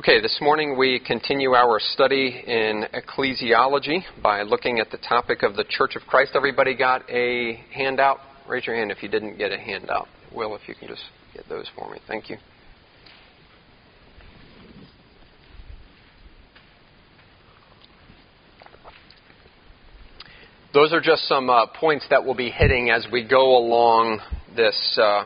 Okay, this morning we continue our study in ecclesiology by looking at the topic of the Church of Christ. Everybody got a handout? Raise your hand if you didn't get a handout. Will, if you can just get those for me. Thank you. Those are just some uh, points that we'll be hitting as we go along this uh,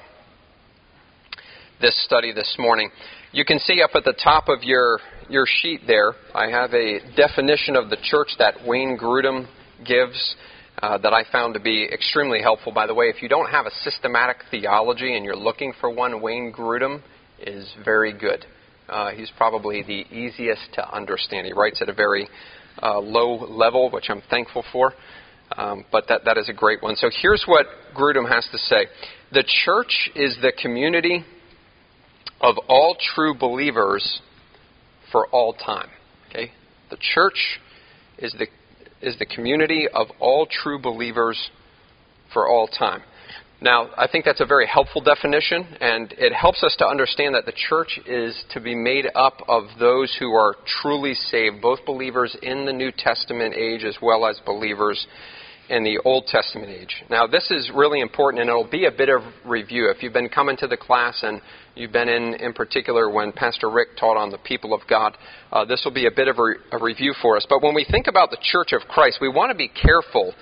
this study this morning. You can see up at the top of your your sheet there, I have a definition of the church that Wayne Grudem gives. Uh, that I found to be extremely helpful. By the way, if you don't have a systematic theology and you're looking for one, Wayne Grudem is very good. Uh, he's probably the easiest to understand. He writes at a very uh, low level, which I'm thankful for. Um, but that, that is a great one. So here's what Grudem has to say The church is the community of all true believers for all time. Okay? The church is the, is the community of all true believers for all time. Now, I think that's a very helpful definition, and it helps us to understand that the church is to be made up of those who are truly saved, both believers in the New Testament age as well as believers in the Old Testament age. Now, this is really important, and it'll be a bit of review. If you've been coming to the class and you've been in, in particular, when Pastor Rick taught on the people of God, uh, this will be a bit of a, a review for us. But when we think about the Church of Christ, we want to be careful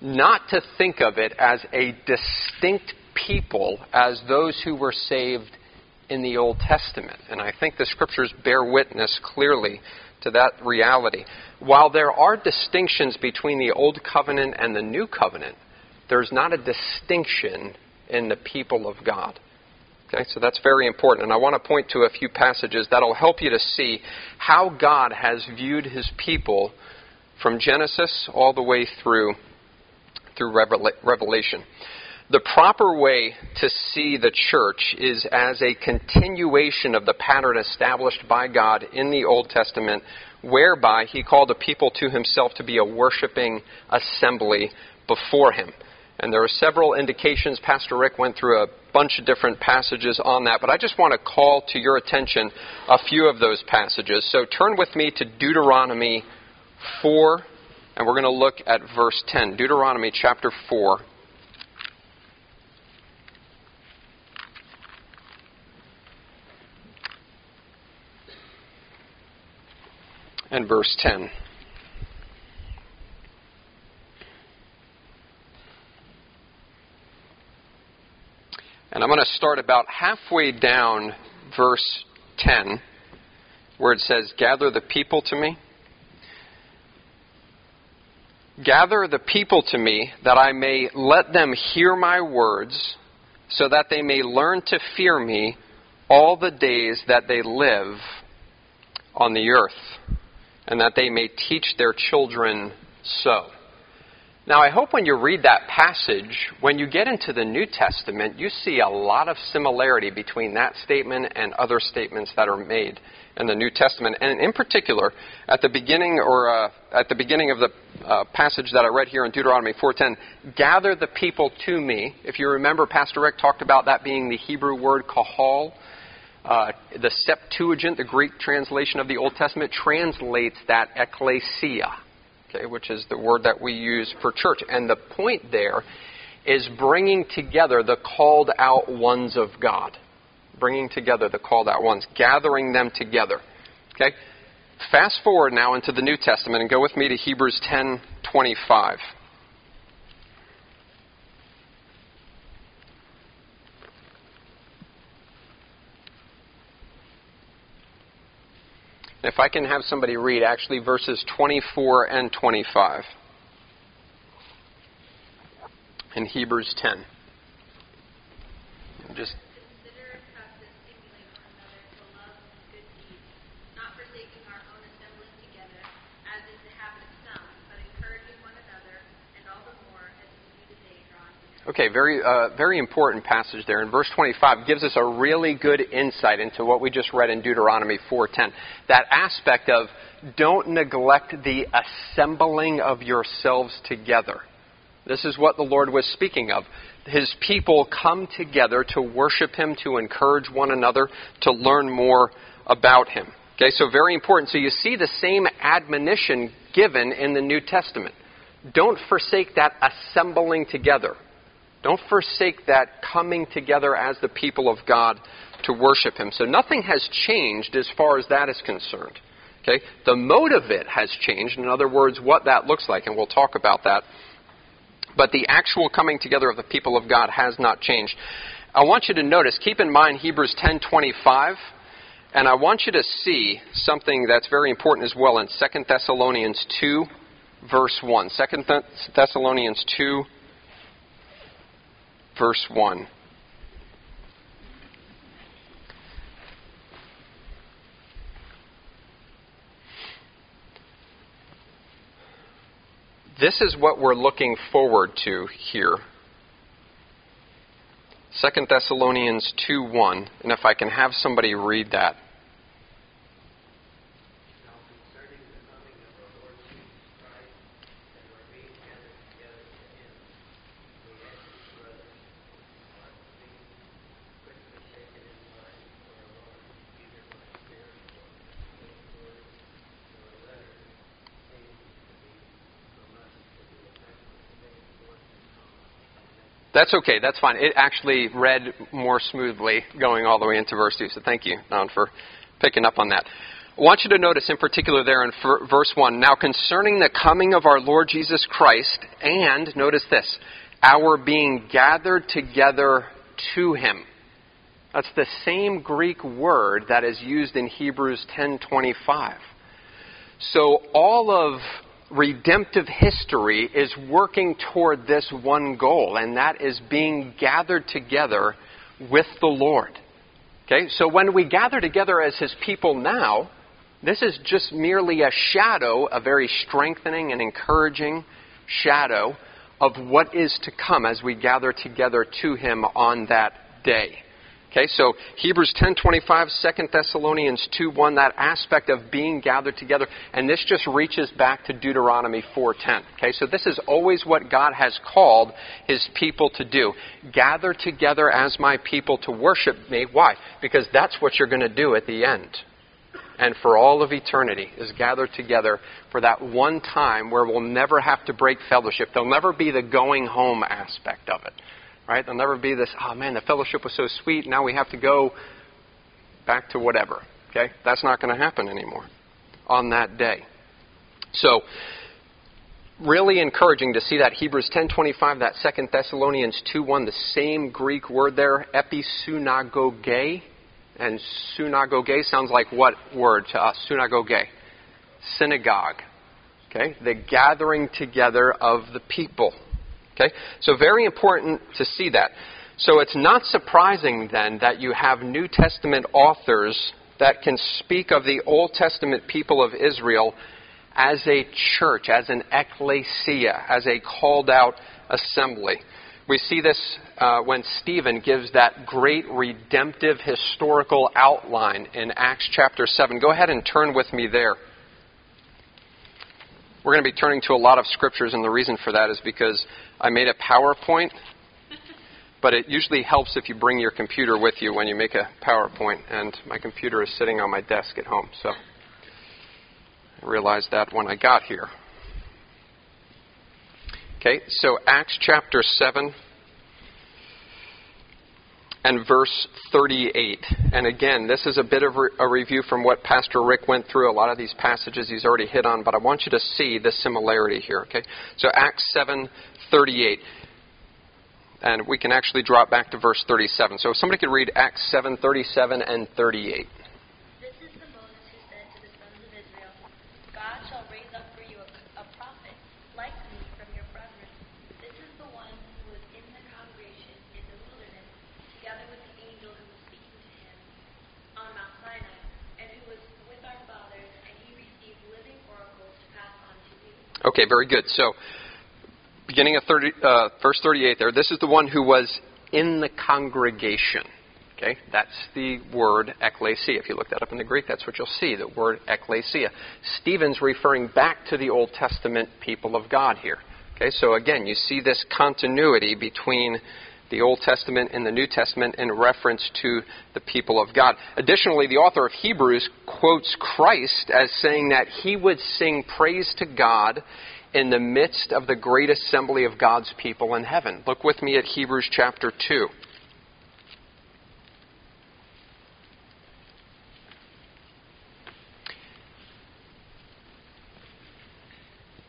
not to think of it as a distinct people as those who were saved in the Old Testament. And I think the scriptures bear witness clearly to that reality. While there are distinctions between the Old Covenant and the New Covenant, there's not a distinction in the people of God. Okay, so that's very important. And I want to point to a few passages that'll help you to see how God has viewed his people from Genesis all the way through through Revelation. The proper way to see the church is as a continuation of the pattern established by God in the Old Testament, whereby He called the people to Himself to be a worshiping assembly before Him. And there are several indications. Pastor Rick went through a bunch of different passages on that, but I just want to call to your attention a few of those passages. So turn with me to Deuteronomy 4, and we're going to look at verse 10. Deuteronomy chapter 4. And verse 10. And I'm going to start about halfway down verse 10, where it says, Gather the people to me. Gather the people to me, that I may let them hear my words, so that they may learn to fear me all the days that they live on the earth and that they may teach their children so. Now, I hope when you read that passage, when you get into the New Testament, you see a lot of similarity between that statement and other statements that are made in the New Testament. And in particular, at the beginning or uh, at the beginning of the uh, passage that I read here in Deuteronomy 4:10, gather the people to me. If you remember, Pastor Rick talked about that being the Hebrew word kahal, uh, the Septuagint, the Greek translation of the Old Testament, translates that ecclesia, okay, which is the word that we use for church. And the point there is bringing together the called out ones of God. Bringing together the called out ones, gathering them together. Okay? Fast forward now into the New Testament and go with me to Hebrews 10:25. If I can have somebody read actually verses 24 and 25 in Hebrews 10. Just Okay, very, uh, very important passage there. In verse 25 gives us a really good insight into what we just read in Deuteronomy 4:10. That aspect of don't neglect the assembling of yourselves together. This is what the Lord was speaking of. His people come together to worship Him, to encourage one another, to learn more about Him. Okay, so very important. So you see the same admonition given in the New Testament. Don't forsake that assembling together. Don't forsake that coming together as the people of God to worship Him. So nothing has changed as far as that is concerned. Okay? The mode of it has changed. In other words, what that looks like, and we'll talk about that. But the actual coming together of the people of God has not changed. I want you to notice, keep in mind Hebrews 10:25, and I want you to see something that's very important as well in 2 Thessalonians 2 verse 1. 2 Thessalonians 2 verse 1. This is what we're looking forward to here. 2 Thessalonians 2 1. And if I can have somebody read that. That's okay. That's fine. It actually read more smoothly going all the way into verse 2. So thank you, Don, for picking up on that. I want you to notice in particular there in verse 1 Now concerning the coming of our Lord Jesus Christ, and notice this, our being gathered together to him. That's the same Greek word that is used in Hebrews 10:25. So all of redemptive history is working toward this one goal, and that is being gathered together with the Lord. Okay, so when we gather together as His people now, this is just merely a shadow, a very strengthening and encouraging shadow of what is to come as we gather together to Him on that day. Okay, so Hebrews 10:25, 2 Thessalonians 2:1, that aspect of being gathered together, and this just reaches back to Deuteronomy 4:10. Okay, so this is always what God has called His people to do: gather together as my people to worship me. Why? Because that's what you're going to do at the end, and for all of eternity is gather together for that one time where we'll never have to break fellowship. There'll never be the going home aspect of it. Right? There'll never be this, oh man, the fellowship was so sweet, now we have to go back to whatever. Okay? That's not going to happen anymore on that day. So, really encouraging to see that Hebrews 10:25, that Second Thessalonians 2:1, the same Greek word there, episunagoge, and sunagoge sounds like what word to us? Sunagoge, synagogue. Okay, the gathering together of the people. Okay? So, very important to see that. So, it's not surprising then that you have New Testament authors that can speak of the Old Testament people of Israel as a church, as an ecclesia, as a called out assembly. We see this uh, when Stephen gives that great redemptive historical outline in Acts chapter 7. Go ahead and turn with me there. We're going to be turning to a lot of scriptures, and the reason for that is because I made a PowerPoint, but it usually helps if you bring your computer with you when you make a PowerPoint, and my computer is sitting on my desk at home, so I realized that when I got here. Okay, so Acts chapter 7 and verse 38. And again, this is a bit of a review from what Pastor Rick went through. A lot of these passages he's already hit on, but I want you to see the similarity here. Okay, so Acts 7:38, and we can actually drop back to verse 37. So if somebody could read Acts 7:37 and 38. Okay, very good. So, beginning of 30, uh, verse 38 there, this is the one who was in the congregation. Okay, that's the word ecclesia. If you look that up in the Greek, that's what you'll see, the word ecclesia. Stephen's referring back to the Old Testament people of God here. Okay, so again, you see this continuity between the Old Testament and the New Testament in reference to the people of God. Additionally, the author of Hebrews quotes Christ as saying that he would sing praise to God in the midst of the great assembly of God's people in heaven. Look with me at Hebrews chapter 2.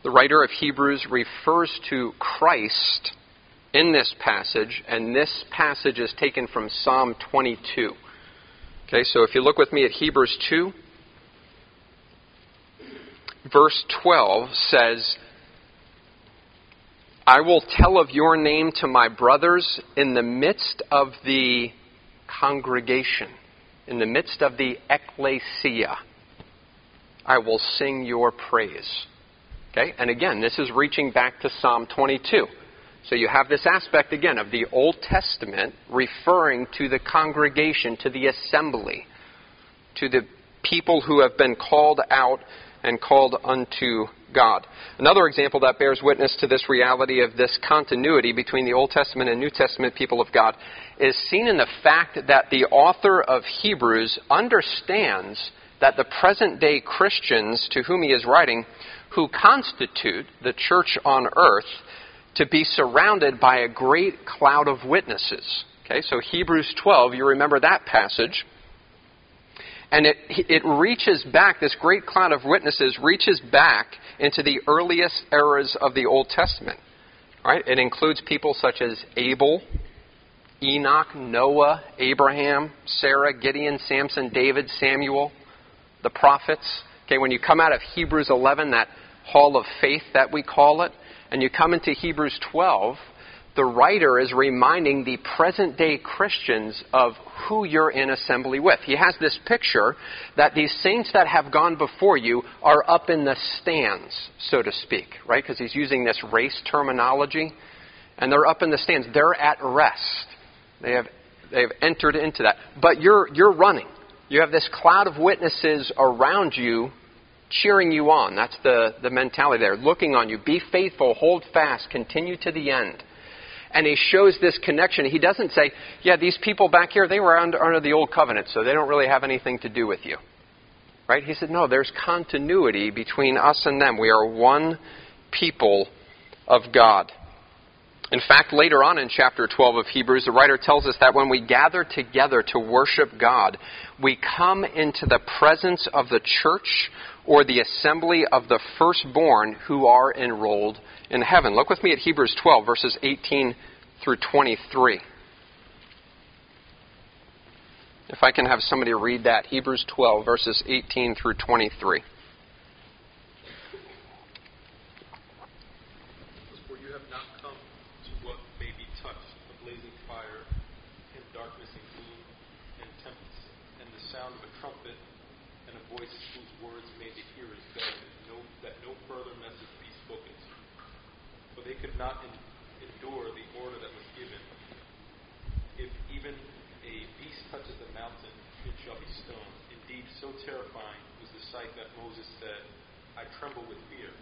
The writer of Hebrews refers to Christ in this passage, and this passage is taken from Psalm 22. Okay, so if you look with me at Hebrews 2, verse 12 says, I will tell of your name to my brothers in the midst of the congregation, in the midst of the ecclesia. I will sing your praise. Okay? And again, this is reaching back to Psalm 22. So you have this aspect again of the Old Testament referring to the congregation, to the assembly, to the people who have been called out and called unto God. Another example that bears witness to this reality of this continuity between the Old Testament and New Testament people of God is seen in the fact that the author of Hebrews understands that the present day Christians to whom he is writing, who constitute the church on earth, to be surrounded by a great cloud of witnesses. Okay, so Hebrews 12, you remember that passage. And it, it reaches back, this great cloud of witnesses reaches back into the earliest eras of the Old Testament. Right? It includes people such as Abel, Enoch, Noah, Abraham, Sarah, Gideon, Samson, David, Samuel, the prophets. Okay, when you come out of Hebrews 11, that hall of faith that we call it, and you come into Hebrews 12, the writer is reminding the present day Christians of who you're in assembly with. He has this picture that these saints that have gone before you are up in the stands, so to speak, right? Because he's using this race terminology. And they're up in the stands. They're at rest. They have, they have entered into that. But you're, you're running. You have this cloud of witnesses around you cheering you on. That's the, the mentality there. Looking on you. Be faithful, hold fast, continue to the end. And he shows this connection. He doesn't say, yeah, these people back here, they were under, under the old covenant, so they don't really have anything to do with you. Right? He said, no, there's continuity between us and them. We are one people of God. In fact, later on in chapter 12 of Hebrews, the writer tells us that when we gather together to worship God, we come into the presence of the church or the assembly of the firstborn who are enrolled in heaven. Look with me at Hebrews 12, verses 18 through 23. If I can have somebody read that, Hebrews 12, verses 18 through 23. not endure the order that was given. If even a beast touches the mountain, it shall be stoned. Indeed, so terrifying was the sight that Moses said, I tremble with fear.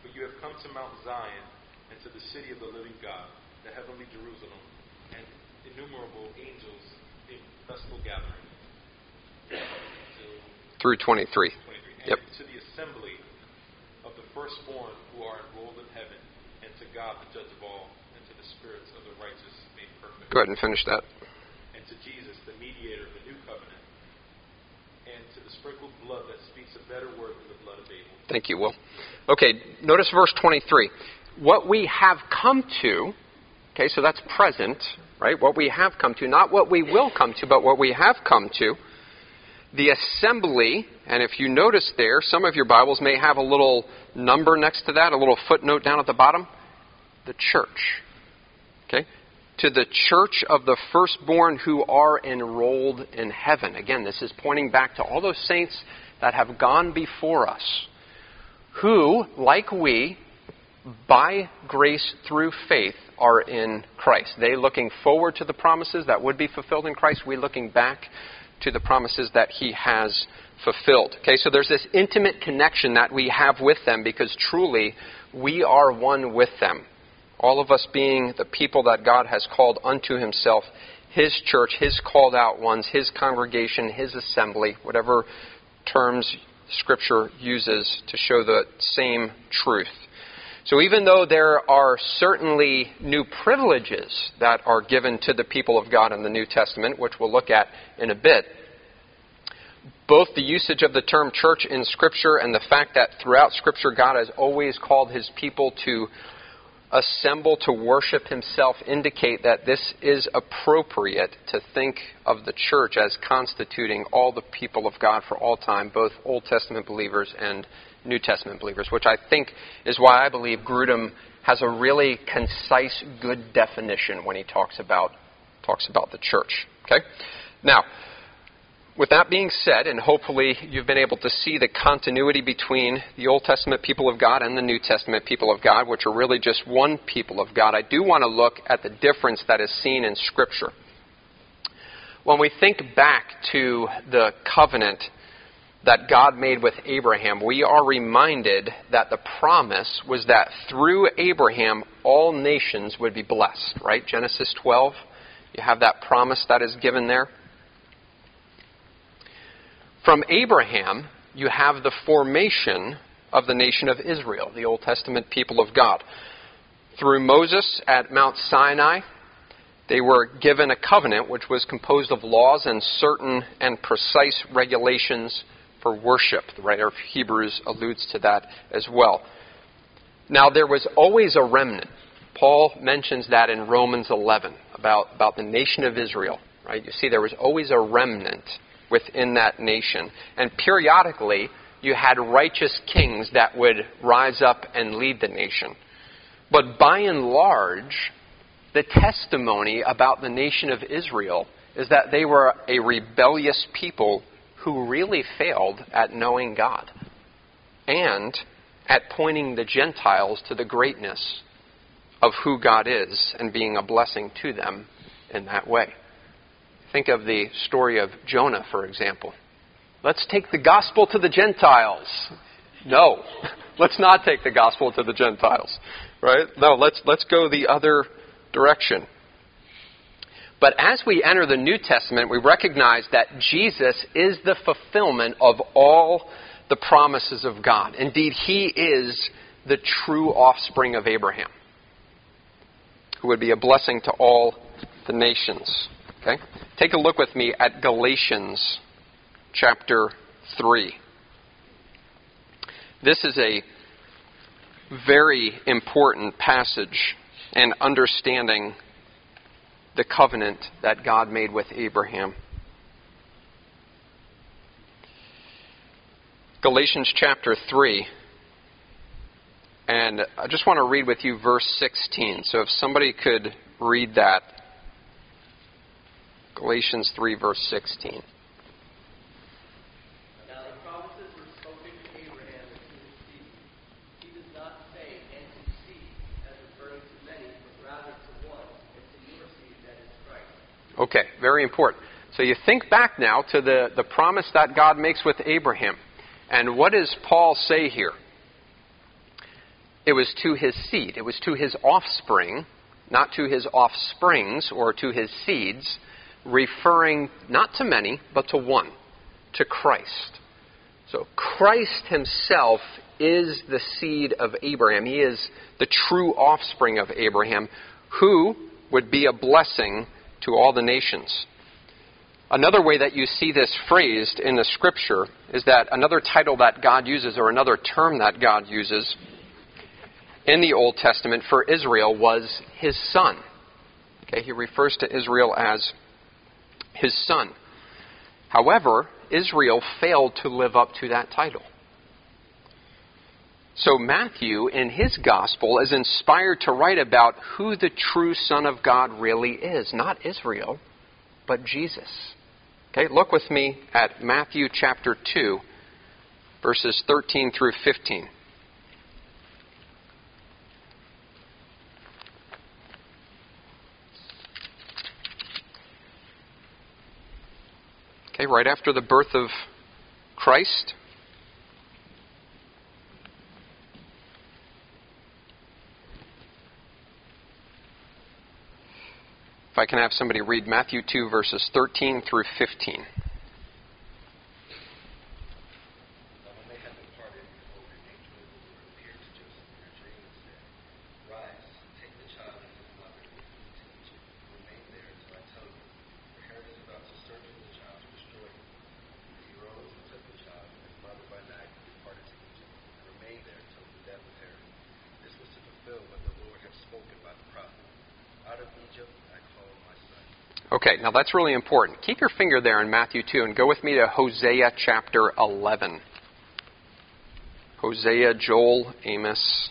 But you have come to Mount Zion and to the city of the living God, the heavenly Jerusalem, and innumerable angels in festival gathering. Through 23. 23. yep. to the assembly of the firstborn who are enrolled in heaven and to God, the judge of all, and to the spirits of the righteous made perfect. Go ahead and finish that. And to Jesus, the mediator of the new covenant, and to the sprinkled blood that speaks a better word than the blood of Abel. Thank you, Will. Okay, notice verse 23. What we have come to, okay, so that's present, right? What we have come to, not what we will come to, but what we have come to. The assembly, and if you notice there, some of your Bibles may have a little number next to that, a little footnote down at the bottom the church. Okay? To the church of the firstborn who are enrolled in heaven. Again, this is pointing back to all those saints that have gone before us, who, like we, by grace through faith, are in Christ. They looking forward to the promises that would be fulfilled in Christ, we looking back to the promises that He has fulfilled. Okay, so there's this intimate connection that we have with them because truly we are one with them. all of us being the people that God has called unto himself, his church, his called out ones, his congregation, his assembly, whatever terms Scripture uses to show the same truth. So even though there are certainly new privileges that are given to the people of God in the New Testament, which we'll look at in a bit, both the usage of the term church in Scripture and the fact that throughout Scripture God has always called his people to assemble to worship himself indicate that this is appropriate to think of the church as constituting all the people of God for all time, both Old Testament believers and New Testament believers, which I think is why I believe Grudem has a really concise, good definition when he talks about talks about the church. Okay? Now, with that being said, and hopefully you've been able to see the continuity between the Old Testament people of God and the New Testament people of God, which are really just one people of God, I do want to look at the difference that is seen in Scripture. When we think back to the covenant that God made with Abraham, we are reminded that the promise was that through Abraham all nations would be blessed, right? Genesis 12, you have that promise that is given there. From Abraham, you have the formation of the nation of Israel, the Old Testament people of God. Through Moses at Mount Sinai, they were given a covenant which was composed of laws and certain and precise regulations for worship. The writer of Hebrews alludes to that as well. Now, there was always a remnant. Paul mentions that in Romans 11 about, about the nation of Israel. Right? You see, there was always a remnant within that nation. And periodically, you had righteous kings that would rise up and lead the nation. But by and large, the testimony about the nation of Israel is that they were a rebellious people who really failed at knowing God and at pointing the Gentiles to the greatness of who God is and being a blessing to them in that way. Think of the story of Jonah, for example. Let's take the gospel to the Gentiles. No, let's not take the gospel to the Gentiles. Right? No, let's, let's go the other direction. But as we enter the New Testament, we recognize that Jesus is the fulfillment of all the promises of God. Indeed, he is the true offspring of Abraham, who would be a blessing to all the nations. Okay? Take a look with me at Galatians chapter 3. This is a very important passage and understanding the covenant that God made with Abraham. Galatians chapter 3. And I just want to read with you verse 16. So if somebody could read that Galatians 3, verse 16. Now the promises were spoken to Abraham and to his seed. He does not say, and to seed, as referring to many, but rather to one, and to your seed, that is Christ. Okay, very important. So you think back now to the, the promise that God makes with Abraham. And what does Paul say here? It was to his seed, it was to his offspring, not to his offsprings or to his seeds, referring not to many, but to one, to Christ. So Christ himself is the seed of Abraham. He is the true offspring of Abraham, who would be a blessing to all the nations. Another way that you see this phrased in the scripture is that another title that God uses, or another term that God uses in the Old Testament for Israel, was his son. Okay, he refers to Israel as his son. However, Israel failed to live up to that title. So Matthew, in his gospel, is inspired to write about who the true Son of God really is. Not Israel, but Jesus. Okay, look with me at Matthew chapter 2, verses 13 through 15. Okay, right after the birth of Christ. If I can have somebody read Matthew 2, verses 13 through 15. Now when they had departed, behold, an angel of the Lord appeared to Joseph in a dream and said, Rise, take the child and his mother and flee to Egypt, and remain there until I tell you, for Herod is about to search for the child to destroy him. And he rose and took the child and his mother by night and departed to Egypt, and remained there until the death of Herod. This was to fulfill what the Lord had spoken by the prophet. Out of Egypt I called my son. Okay, now that's really important. Keep your finger there in Matthew 2 and go with me to Hosea chapter 11. Hosea, Joel, Amos.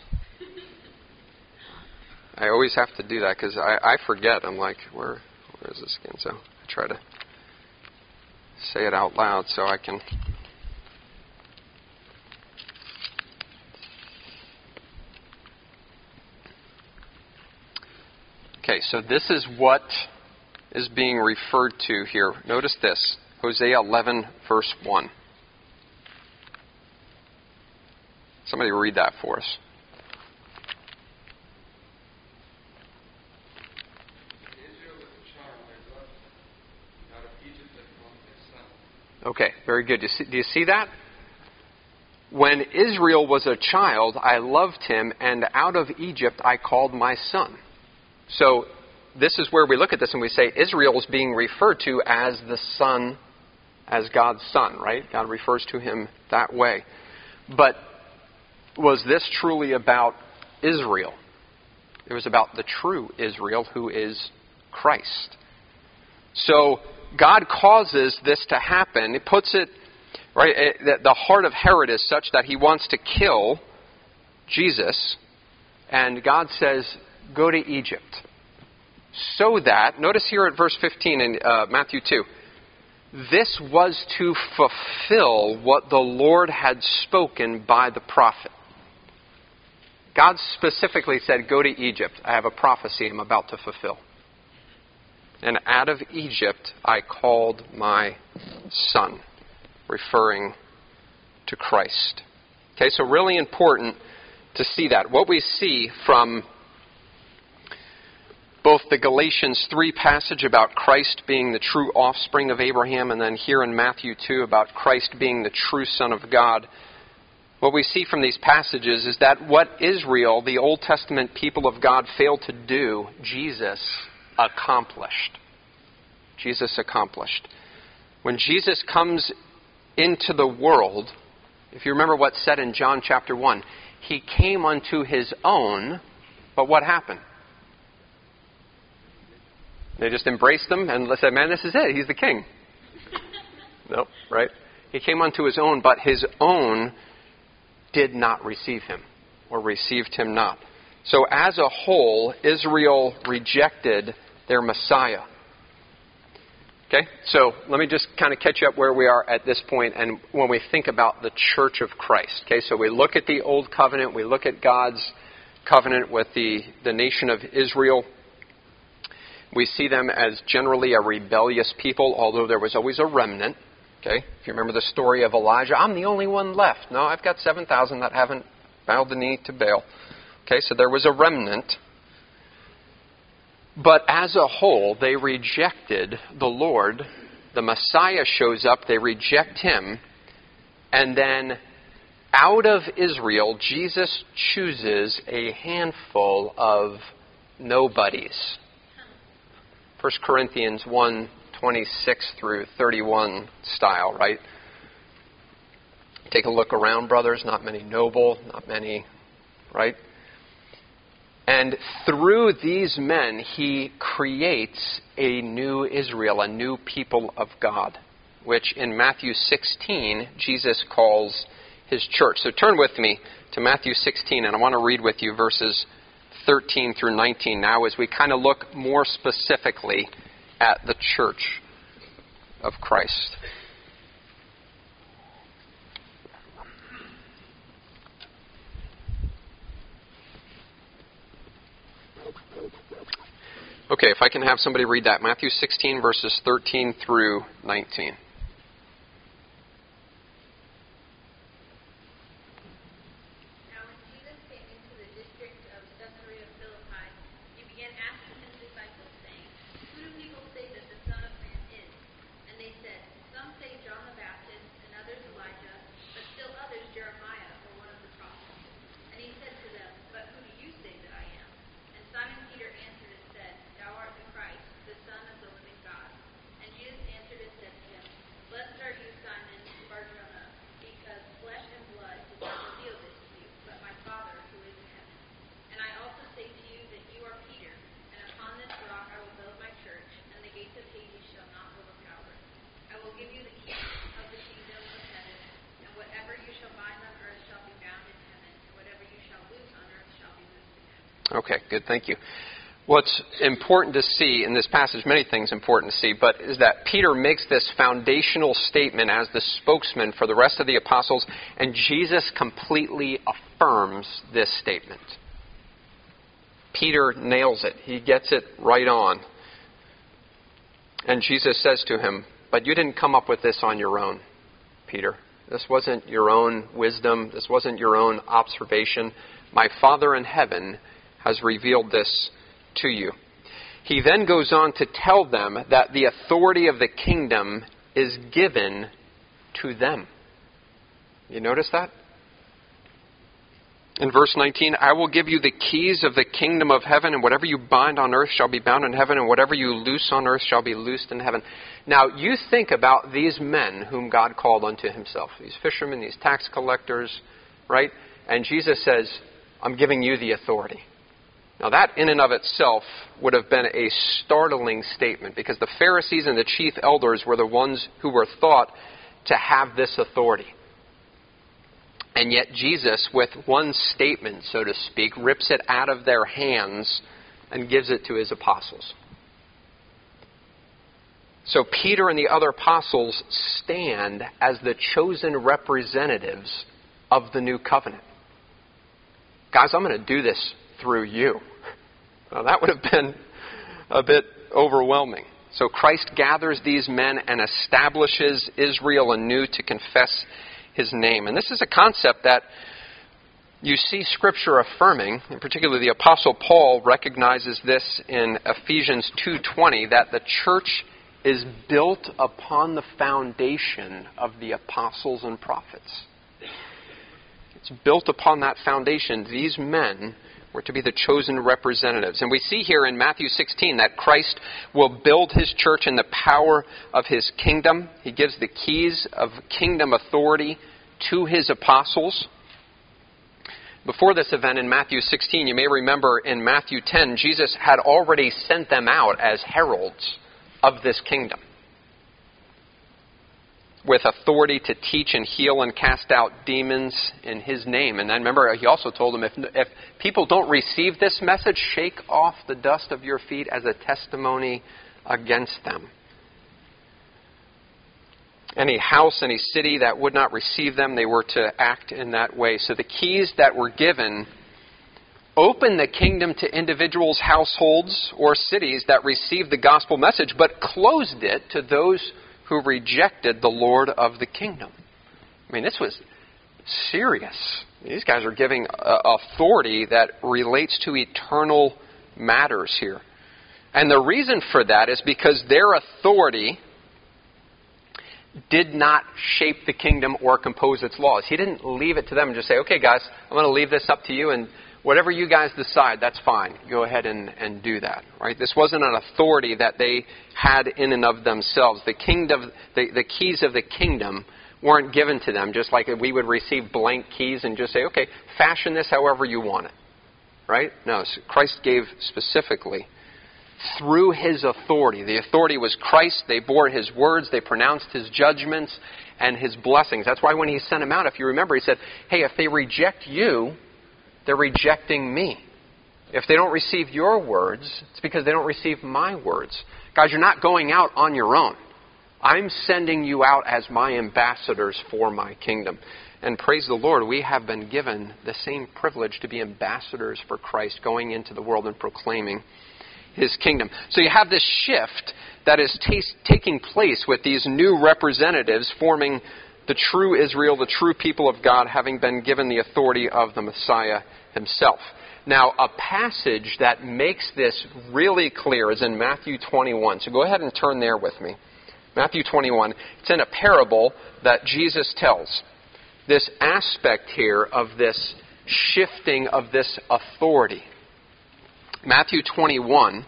I always have to do that because I, I forget. I'm like, where, where is this again? So I try to say it out loud so I can. Okay, so this is what is being referred to here. Notice this Hosea 11, verse 1. Somebody read that for us. Okay, very good. Do you, see, do you see that? When Israel was a child, I loved him, and out of Egypt I called my son. So, this is where we look at this and we say Israel is being referred to as the son, as God's son, right? God refers to him that way. But was this truly about Israel? It was about the true Israel, who is Christ. So God causes this to happen. He puts it right. eh, that The heart of Herod is such that he wants to kill Jesus, and God says, "Go to Egypt." So that notice here at verse 15 in uh, Matthew 2. This was to fulfill what the Lord had spoken by the prophet. God specifically said, Go to Egypt. I have a prophecy I'm about to fulfill. And out of Egypt I called my son, referring to Christ. Okay, so really important to see that. What we see from both the Galatians 3 passage about Christ being the true offspring of Abraham, and then here in Matthew 2 about Christ being the true Son of God. What we see from these passages is that what Israel, the Old Testament people of God, failed to do, Jesus accomplished. Jesus accomplished. When Jesus comes into the world, if you remember what's said in John chapter 1, he came unto his own, but what happened? They just embraced him and said, Man, this is it. He's the king. nope, right? He came unto his own, but his own did not receive him, or received him not. So, as a whole, Israel rejected their Messiah. Okay? So, let me just kind of catch up where we are at this point and when we think about the church of Christ. Okay? So, we look at the Old Covenant, we look at God's covenant with the, the nation of Israel. We see them as generally a rebellious people, although there was always a remnant. Okay? If you remember the story of Elijah, I'm the only one left. No, I've got 7,000 that haven't bowed the knee to Baal. Okay, so there was a remnant. But as a whole, they rejected the Lord. The Messiah shows up, they reject him, and then out of Israel, Jesus chooses a handful of nobodies. 1 Corinthians 1 26 through 31 style, right? Take a look around, brothers. Not many noble, not many, right? And through these men, he creates a new Israel, a new people of God, which in Matthew 16, Jesus calls his church. So turn with me to Matthew 16, and I want to read with you verses 13 through 19 now as we kind of look more specifically at the church of Christ. Okay, if I can have somebody read that. Matthew 16, verses 13 through 19. Now when Jesus came into the district of Caesarea Philippi, he began asking his disciples, saying, Who do Okay, good. Thank you. What's important to see in this passage, many things important to see, but is that Peter makes this foundational statement as the spokesman for the rest of the apostles, and Jesus completely affirms this statement. Peter nails it. He gets it right on. And Jesus says to him, But you didn't come up with this on your own, Peter. This wasn't your own wisdom. This wasn't your own observation. My Father in heaven has revealed this to you. He then goes on to tell them that the authority of the kingdom is given to them. You notice that? In verse 19, I will give you the keys of the kingdom of heaven, and whatever you bind on earth shall be bound in heaven, and whatever you loose on earth shall be loosed in heaven. Now, you think about these men whom God called unto himself these fishermen, these tax collectors, right? And Jesus says, I'm giving you the authority. Now, that in and of itself would have been a startling statement because the Pharisees and the chief elders were the ones who were thought to have this authority. And yet, Jesus, with one statement, so to speak, rips it out of their hands and gives it to his apostles. So, Peter and the other apostles stand as the chosen representatives of the new covenant. Guys, I'm going to do this through you. Well, that would have been a bit overwhelming. So Christ gathers these men and establishes Israel anew to confess his name. And this is a concept that you see Scripture affirming, in particular the Apostle Paul recognizes this in Ephesians 2.20, that the church is built upon the foundation of the apostles and prophets. It's built upon that foundation. These men we're to be the chosen representatives. And we see here in Matthew 16 that Christ will build his church in the power of his kingdom. He gives the keys of kingdom authority to his apostles. Before this event in Matthew 16, you may remember in Matthew 10, Jesus had already sent them out as heralds of this kingdom with authority to teach and heal and cast out demons in his name. And then remember, he also told them if, if people don't receive this message, shake off the dust of your feet as a testimony against them. Any house, any city that would not receive them, they were to act in that way. So the keys that were given opened the kingdom to individuals, households, or cities that received the gospel message, but closed it to those who rejected the Lord of the kingdom. I mean, this was serious. These guys are giving uh, authority that relates to eternal matters here. And the reason for that is because their authority did not shape the kingdom or compose its laws. He didn't leave it to them and just say, okay, guys, I'm going to leave this up to you, and whatever you guys decide, that's fine. Go ahead and, and do that. Right? This wasn't an authority that they had in and of themselves. The kingdom, the, the keys of the kingdom weren't given to them, just like we would receive blank keys and just say, okay, fashion this however you want it. Right? No, Christ gave specifically through his authority. The authority was Christ. They bore his words, they pronounced his judgments and his blessings. That's why when he sent them out, if you remember, he said, hey, if they reject you, they're rejecting me. If they don't receive your words, it's because they don't receive my words. Guys, you're not going out on your own. I'm sending you out as my ambassadors for my kingdom. And praise the Lord, we have been given the same privilege to be ambassadors for Christ, going into the world and proclaiming his kingdom. So you have this shift that is t- taking place with these new representatives forming the true Israel, the true people of God, having been given the authority of the Messiah himself. Now, a passage that makes this really clear is in Matthew 21. So go ahead and turn there with me. Matthew 21. It's in a parable that Jesus tells. This aspect here of this shifting of this authority. Matthew 21.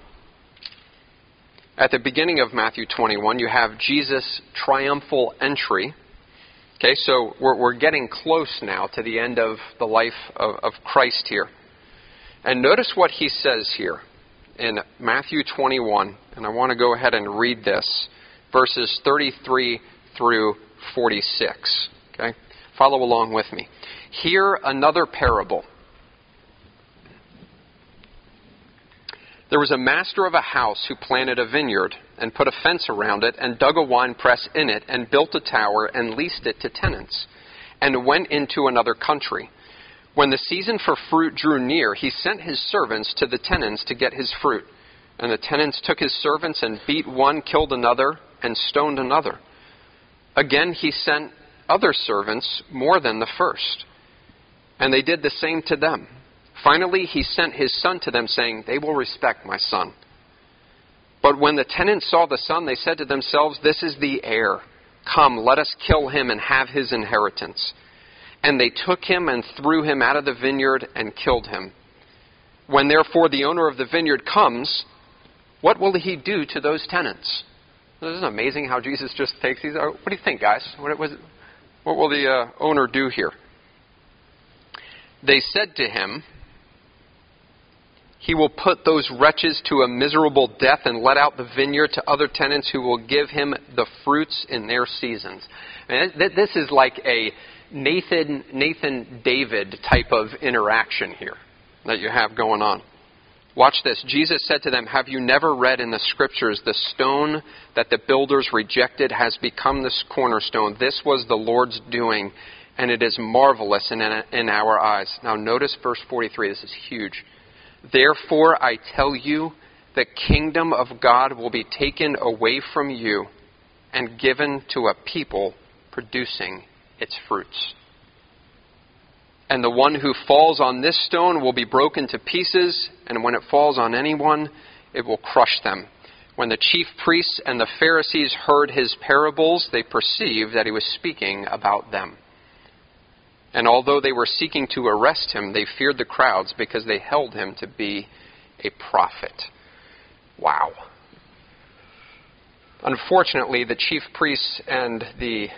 At the beginning of Matthew 21, you have Jesus' triumphal entry. Okay, so we're, we're getting close now to the end of the life of, of Christ here. And notice what he says here in Matthew 21, and I want to go ahead and read this, verses 33 through 46. Okay? Follow along with me. Hear another parable. There was a master of a house who planted a vineyard and put a fence around it and dug a wine press in it and built a tower and leased it to tenants and went into another country. When the season for fruit drew near, he sent his servants to the tenants to get his fruit. And the tenants took his servants and beat one, killed another, and stoned another. Again, he sent other servants more than the first. And they did the same to them. Finally, he sent his son to them, saying, They will respect my son. But when the tenants saw the son, they said to themselves, This is the heir. Come, let us kill him and have his inheritance. And they took him and threw him out of the vineyard and killed him. When therefore the owner of the vineyard comes, what will he do to those tenants? Isn't it amazing how Jesus just takes these? What do you think, guys? What, was, what will the uh, owner do here? They said to him, He will put those wretches to a miserable death and let out the vineyard to other tenants who will give him the fruits in their seasons. And this is like a Nathan, Nathan David type of interaction here that you have going on. Watch this. Jesus said to them, Have you never read in the scriptures, the stone that the builders rejected has become this cornerstone? This was the Lord's doing, and it is marvelous in, in our eyes. Now, notice verse 43. This is huge. Therefore, I tell you, the kingdom of God will be taken away from you and given to a people producing its fruits. And the one who falls on this stone will be broken to pieces, and when it falls on anyone, it will crush them. When the chief priests and the Pharisees heard his parables, they perceived that he was speaking about them. And although they were seeking to arrest him, they feared the crowds because they held him to be a prophet. Wow. Unfortunately, the chief priests and the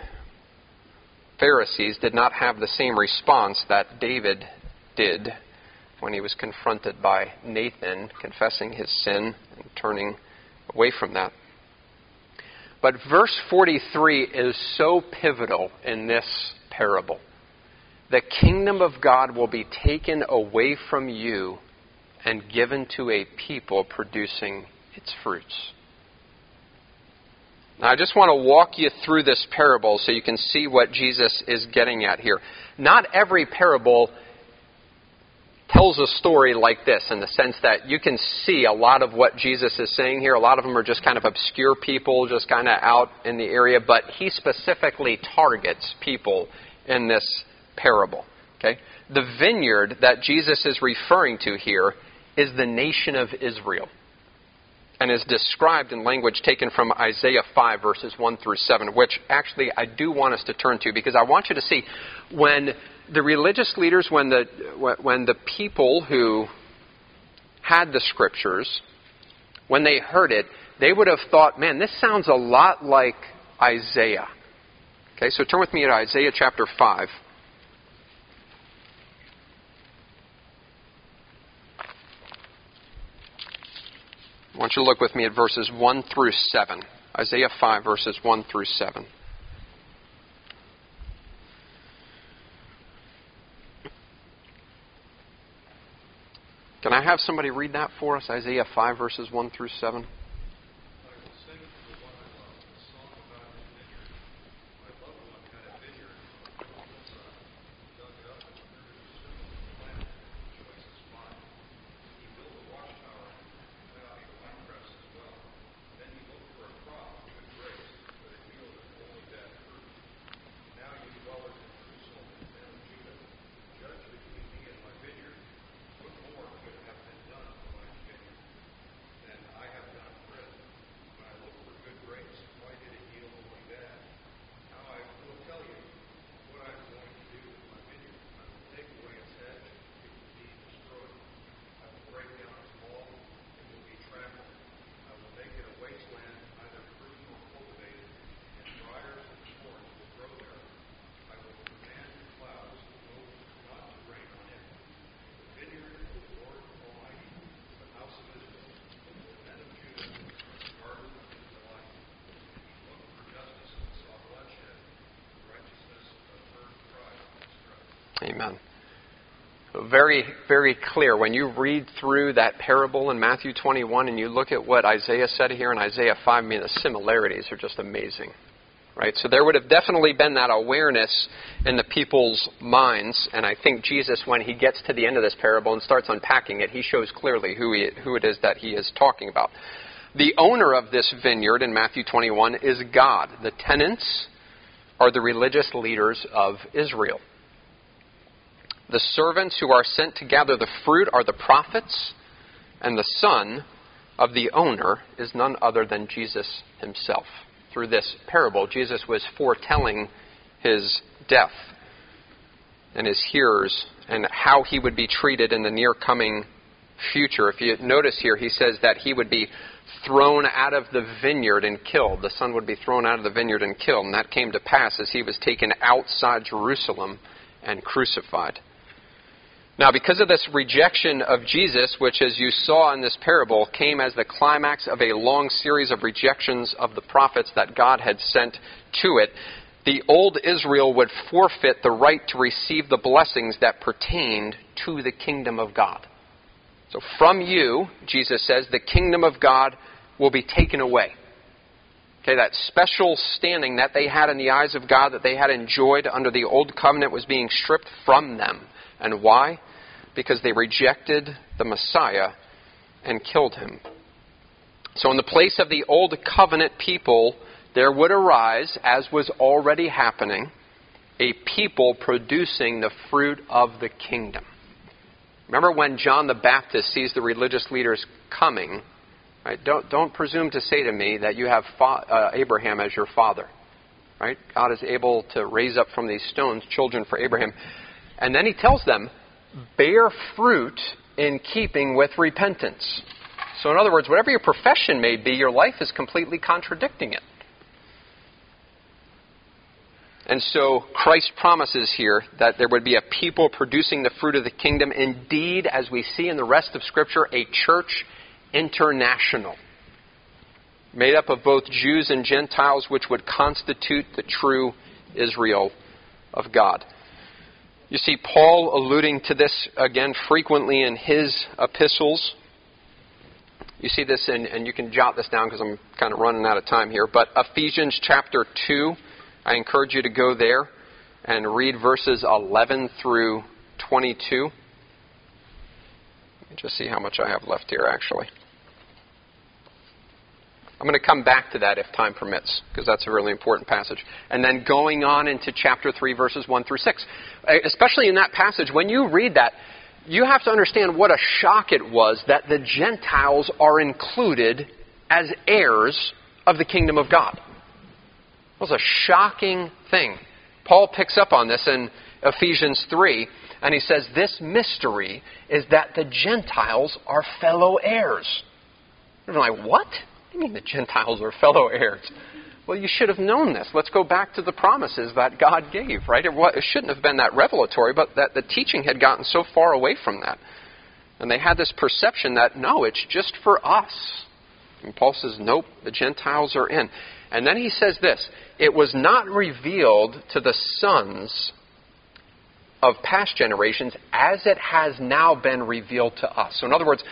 Pharisees did not have the same response that David did when he was confronted by Nathan, confessing his sin and turning away from that. But verse 43 is so pivotal in this parable. The kingdom of God will be taken away from you and given to a people producing its fruits. Now, I just want to walk you through this parable so you can see what Jesus is getting at here. Not every parable tells a story like this in the sense that you can see a lot of what Jesus is saying here. A lot of them are just kind of obscure people, just kind of out in the area, but he specifically targets people in this parable. Okay? The vineyard that Jesus is referring to here is the nation of Israel and is described in language taken from Isaiah 5, verses 1 through 7, which actually I do want us to turn to because I want you to see when the religious leaders, when the, when the people who had the scriptures, when they heard it, they would have thought, man, this sounds a lot like Isaiah. Okay, so turn with me to Isaiah chapter 5. I want you to look with me at verses 1 through 7. Isaiah 5, verses 1 through 7. Can I have somebody read that for us? Isaiah 5, verses 1 through 7. Very, very clear. When you read through that parable in Matthew 21 and you look at what Isaiah said here in Isaiah 5, I mean, the similarities are just amazing. Right? So there would have definitely been that awareness in the people's minds. And I think Jesus, when he gets to the end of this parable and starts unpacking it, he shows clearly who, he, who it is that he is talking about. The owner of this vineyard in Matthew 21 is God. The tenants are the religious leaders of Israel. The servants who are sent to gather the fruit are the prophets, and the son of the owner is none other than Jesus himself. Through this parable, Jesus was foretelling his death and his hearers and how he would be treated in the near coming future. If you notice here, he says that he would be thrown out of the vineyard and killed. The son would be thrown out of the vineyard and killed. And that came to pass as he was taken outside Jerusalem and crucified. Now, because of this rejection of Jesus, which, as you saw in this parable, came as the climax of a long series of rejections of the prophets that God had sent to it, the old Israel would forfeit the right to receive the blessings that pertained to the kingdom of God. So, from you, Jesus says, the kingdom of God will be taken away. Okay, that special standing that they had in the eyes of God that they had enjoyed under the old covenant was being stripped from them. And why? because they rejected the Messiah and killed him. So, in the place of the old covenant people, there would arise, as was already happening, a people producing the fruit of the kingdom. Remember when John the Baptist sees the religious leaders coming, right? Don't, don't presume to say to me that you have fa- uh, Abraham as your father. Right? God is able to raise up from these stones children for Abraham. And then he tells them, bear fruit in keeping with repentance. So, in other words, whatever your profession may be, your life is completely contradicting it. And so Christ promises here that there would be a people producing the fruit of the kingdom. Indeed, as we see in the rest of Scripture, a church international, made up of both Jews and Gentiles, which would constitute the true Israel of God. You see Paul alluding to this again frequently in his epistles. You see this, in, and you can jot this down because I'm kind of running out of time here. But Ephesians chapter 2, I encourage you to go there and read verses 11 through 22. Let me just see how much I have left here, actually. I'm going to come back to that if time permits, because that's a really important passage. And then going on into chapter 3, verses 1 through 6. Eh, especially in that passage, when you read that, you have to understand what a shock it was that the Gentiles are included as heirs of the kingdom of God. It was a shocking thing. Paul picks up on this in Ephesians 3, and he says, This mystery is that the Gentiles are fellow heirs. You're like, what? You mean the Gentiles are fellow heirs? Well, you should have known this. Let's go back to the promises that God gave, right? It, it shouldn't have been that revelatory, but that the teaching had gotten so far away from that. And they had this perception that, no, it's just for us. And Paul says, nope, the Gentiles are in. And then he says this it was not revealed to the sons of past generations as it has now been revealed to us. So, in other words,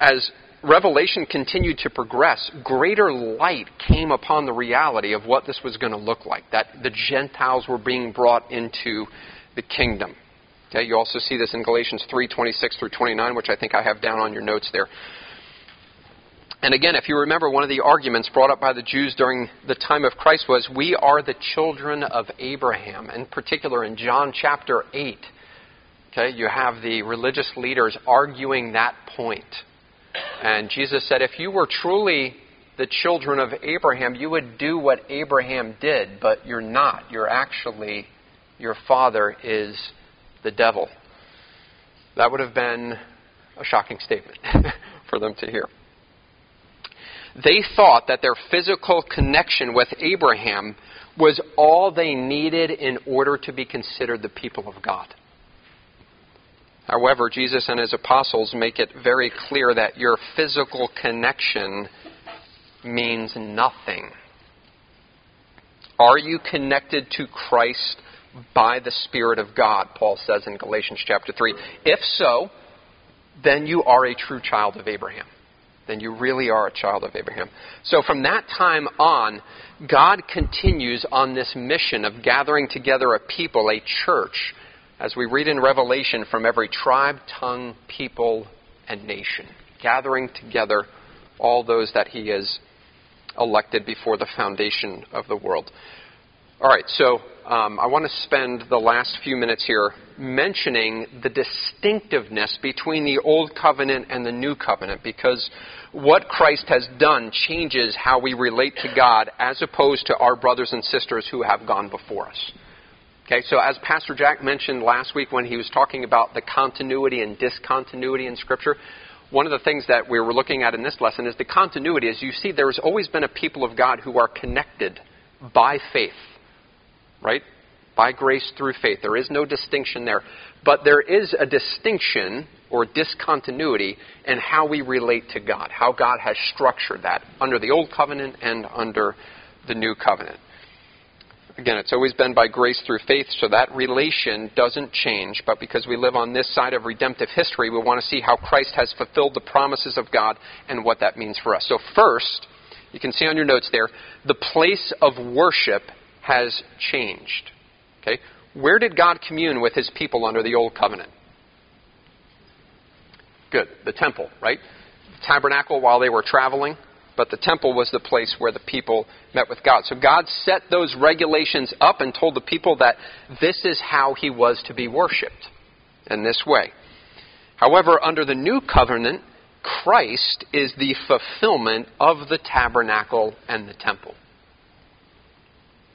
as Revelation continued to progress, greater light came upon the reality of what this was going to look like, that the Gentiles were being brought into the kingdom. Okay, you also see this in Galatians 3 26 through 29, which I think I have down on your notes there. And again, if you remember, one of the arguments brought up by the Jews during the time of Christ was, We are the children of Abraham. In particular, in John chapter 8, okay, you have the religious leaders arguing that point. And Jesus said, if you were truly the children of Abraham, you would do what Abraham did, but you're not. You're actually, your father is the devil. That would have been a shocking statement for them to hear. They thought that their physical connection with Abraham was all they needed in order to be considered the people of God. However, Jesus and his apostles make it very clear that your physical connection means nothing. Are you connected to Christ by the Spirit of God, Paul says in Galatians chapter 3. If so, then you are a true child of Abraham. Then you really are a child of Abraham. So from that time on, God continues on this mission of gathering together a people, a church, as we read in Revelation, from every tribe, tongue, people, and nation, gathering together all those that He has elected before the foundation of the world. All right, so um, I want to spend the last few minutes here mentioning the distinctiveness between the Old Covenant and the New Covenant because what Christ has done changes how we relate to God as opposed to our brothers and sisters who have gone before us. Okay, so as Pastor Jack mentioned last week when he was talking about the continuity and discontinuity in Scripture, one of the things that we were looking at in this lesson is the continuity. As you see, there has always been a people of God who are connected by faith right? By grace through faith. There is no distinction there. But there is a distinction or discontinuity in how we relate to God, how God has structured that under the Old Covenant and under the New Covenant. Again, it's always been by grace through faith, so that relation doesn't change. But because we live on this side of redemptive history, we want to see how Christ has fulfilled the promises of God and what that means for us. So, first, you can see on your notes there, the place of worship has changed. Okay? Where did God commune with his people under the old covenant? Good. The temple, right? The tabernacle while they were traveling, but the temple was the place where the people met with God. So God set those regulations up and told the people that this is how he was to be worshiped in this way. However, under the new covenant, Christ is the fulfillment of the tabernacle and the temple.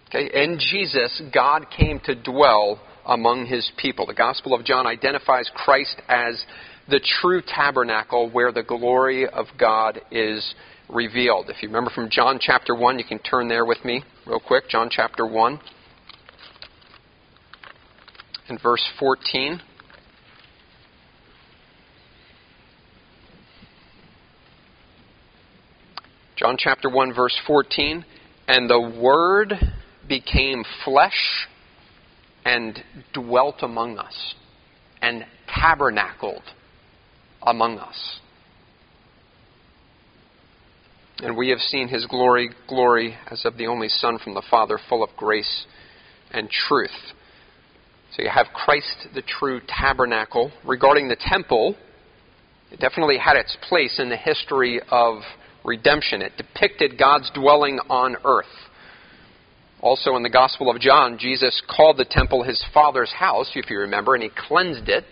Okay? In Jesus, God came to dwell among his people. The Gospel of John identifies Christ as the true tabernacle where the glory of God is revealed. If you remember from John chapter 1, you can turn there with me real quick. John chapter 1 and verse 14. John chapter 1, verse 14. And the Word became flesh and dwelt among us and tabernacled among us. And we have seen his glory, glory as of the only Son from the Father, full of grace and truth. So you have Christ, the true tabernacle. Regarding the temple, it definitely had its place in the history of redemption. It depicted God's dwelling on earth. Also, in the Gospel of John, Jesus called the temple his Father's house, if you remember, and he cleansed it.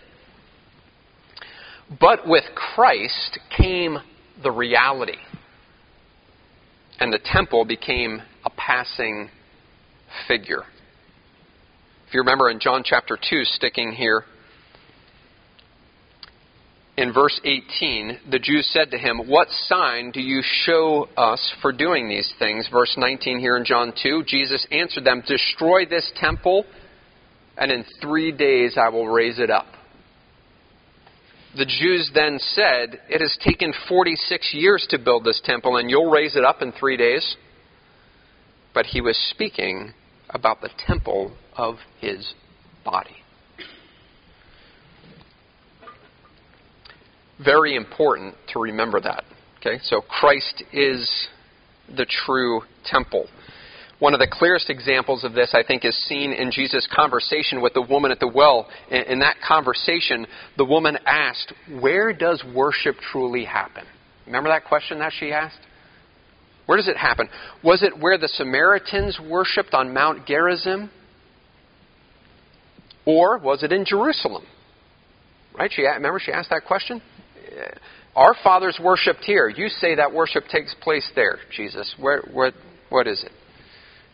But with Christ came the reality. And the temple became a passing figure. If you remember in John chapter 2, sticking here, in verse 18, the Jews said to him, What sign do you show us for doing these things? Verse 19 here in John 2, Jesus answered them, Destroy this temple, and in three days I will raise it up. The Jews then said, It has taken 46 years to build this temple, and you'll raise it up in three days. But he was speaking about the temple of his body. Very important to remember that. Okay, so Christ is the true temple. One of the clearest examples of this, I think, is seen in Jesus' conversation with the woman at the well. In that conversation, the woman asked, Where does worship truly happen? Remember that question that she asked? Where does it happen? Was it where the Samaritans worshipped on Mount Gerizim? Or was it in Jerusalem? Right? She remember she asked that question? Uh, our fathers worshipped here. You say that worship takes place there, Jesus. Where, where, what is it?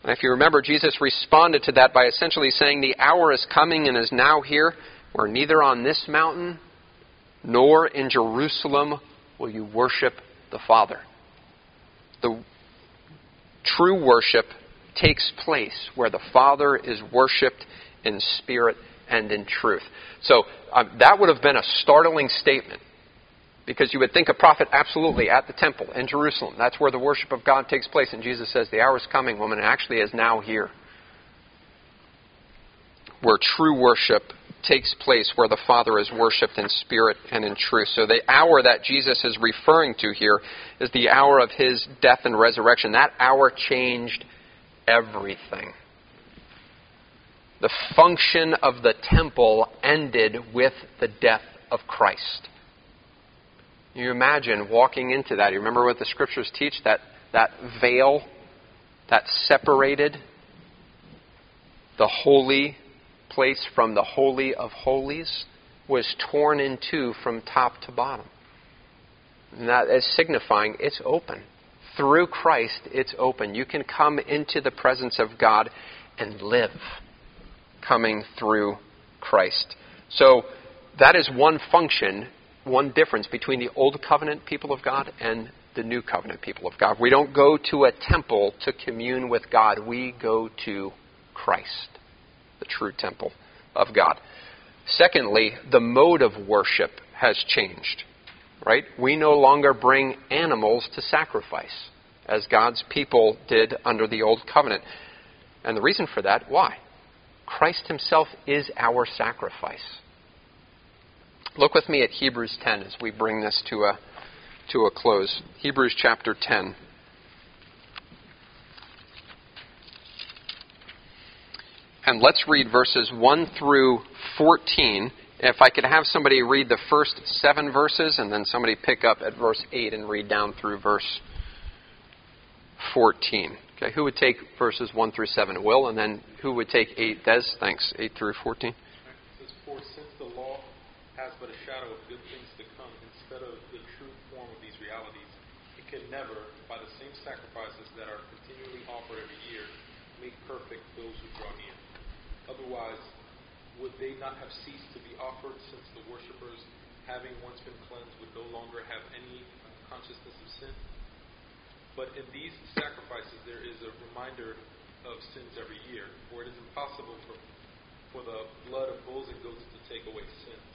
And if you remember, Jesus responded to that by essentially saying, The hour is coming and is now here, where neither on this mountain nor in Jerusalem will you worship the Father. The true worship takes place where the Father is worshiped in spirit and in truth. So um, that would have been a startling statement because you would think a prophet absolutely at the temple in Jerusalem. That's where the worship of God takes place. And Jesus says, The hour is coming, woman, actually is now here. where true worship takes place, where the Father is worshiped in spirit and in truth. So the hour that Jesus is referring to here is the hour of his death and resurrection. That hour changed everything. The function of the temple ended with the death of Christ. You imagine walking into that. You remember what the scriptures teach? That, that veil that separated the holy place from the Holy of Holies was torn in two from top to bottom. And that is signifying it's open. Through Christ, it's open. You can come into the presence of God and live coming through Christ. So that is one function, one difference between the Old Covenant people of God and the New Covenant people of God. We don't go to a temple to commune with God, we go to Christ, the true temple of God. Secondly, the mode of worship has changed. Right? We no longer bring animals to sacrifice as God's people did under the Old Covenant. And the reason for that, why? Christ Himself is our sacrifice. Look with me at Hebrews 10 as we bring this to a, to a close. Hebrews chapter 10. And let's read verses 1 through 14. If I could have somebody read the first seven verses and then somebody pick up at verse 8 and read down through verse 14. Okay, who would take verses 1 through 7? Will, and then who would take 8? Des, thanks. 8 through 14. It says, For since the law has but a shadow of good things to come, instead of the true form of these realities, it can never, by the same sacrifices that are continually offered every year, make perfect those who draw near. Otherwise, would they not have ceased to be offered, since the worshippers, having once been cleansed, would no longer have any consciousness of sin? But in these sacrifices, there is a reminder of sins every year, for it is impossible for, for the blood of bulls and goats to take away sins.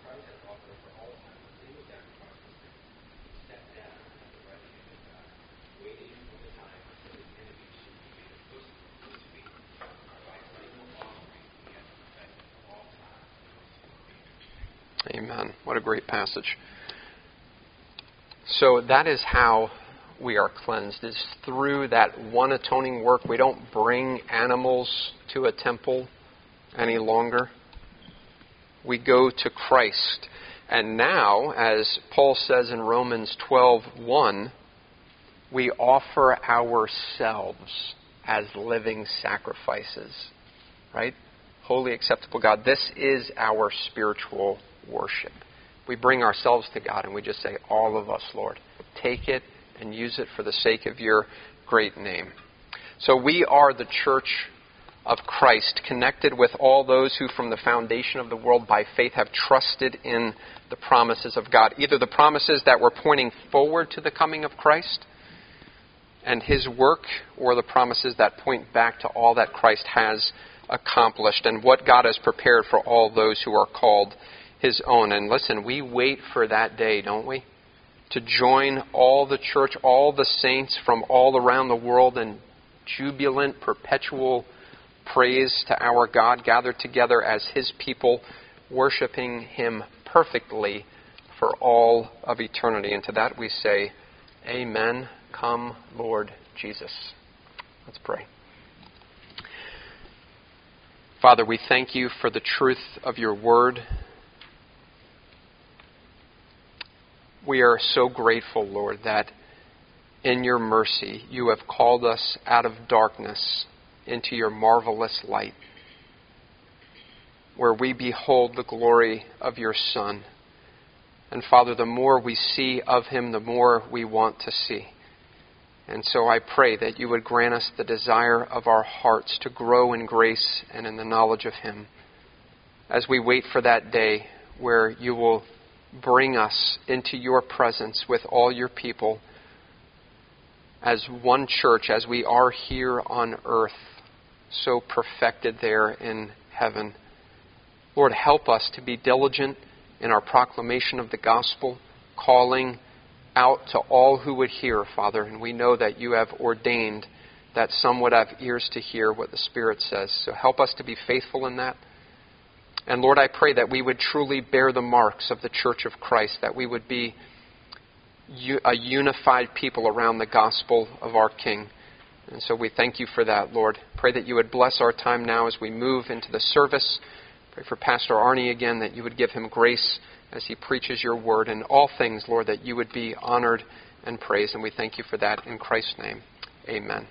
time until his enemies should be made a footstool to his feet. By a single offering he has perfected for all time those who believe. Amen. What a great passage. So that is how we are cleansed, is through that one atoning work. We don't bring animals to a temple any longer. We go to Christ. And now, as Paul says in Romans 12:1, we offer ourselves as living sacrifices. Right? Holy acceptable God. This is our spiritual worship. We bring ourselves to God and we just say, All of us, Lord, take it and use it for the sake of your great name. So we are the church of Christ, connected with all those who, from the foundation of the world by faith, have trusted in the promises of God. Either the promises that were pointing forward to the coming of Christ and his work, or the promises that point back to all that Christ has accomplished and what God has prepared for all those who are called his own. And listen, we wait for that day, don't we? To join all the church, all the saints from all around the world in jubilant, perpetual praise to our God, gathered together as his people, worshiping him perfectly for all of eternity. And to that we say, Amen. Come, Lord Jesus. Let's pray. Father, we thank you for the truth of your word. we are so grateful, Lord, that in your mercy you have called us out of darkness into your marvelous light, where we behold the glory of your Son. And Father, the more we see of him, the more we want to see. And so I pray that you would grant us the desire of our hearts to grow in grace and in the knowledge of him as we wait for that day where you will bring us into your presence with all your people as one church, as we are here on earth, so perfected there in heaven. Lord, help us to be diligent in our proclamation of the gospel, calling out to all who would hear, Father. And we know that you have ordained that some would have ears to hear what the Spirit says. So help us to be faithful in that. And Lord, I pray that we would truly bear the marks of the church of Christ, that we would be a unified people around the gospel of our King. And so we thank you for that, Lord. Pray that you would bless our time now as we move into the service. Pray for Pastor Arnie again that you would give him grace as he preaches your word. In all things, Lord, that you would be honored and praised. And we thank you for that in Christ's name. Amen.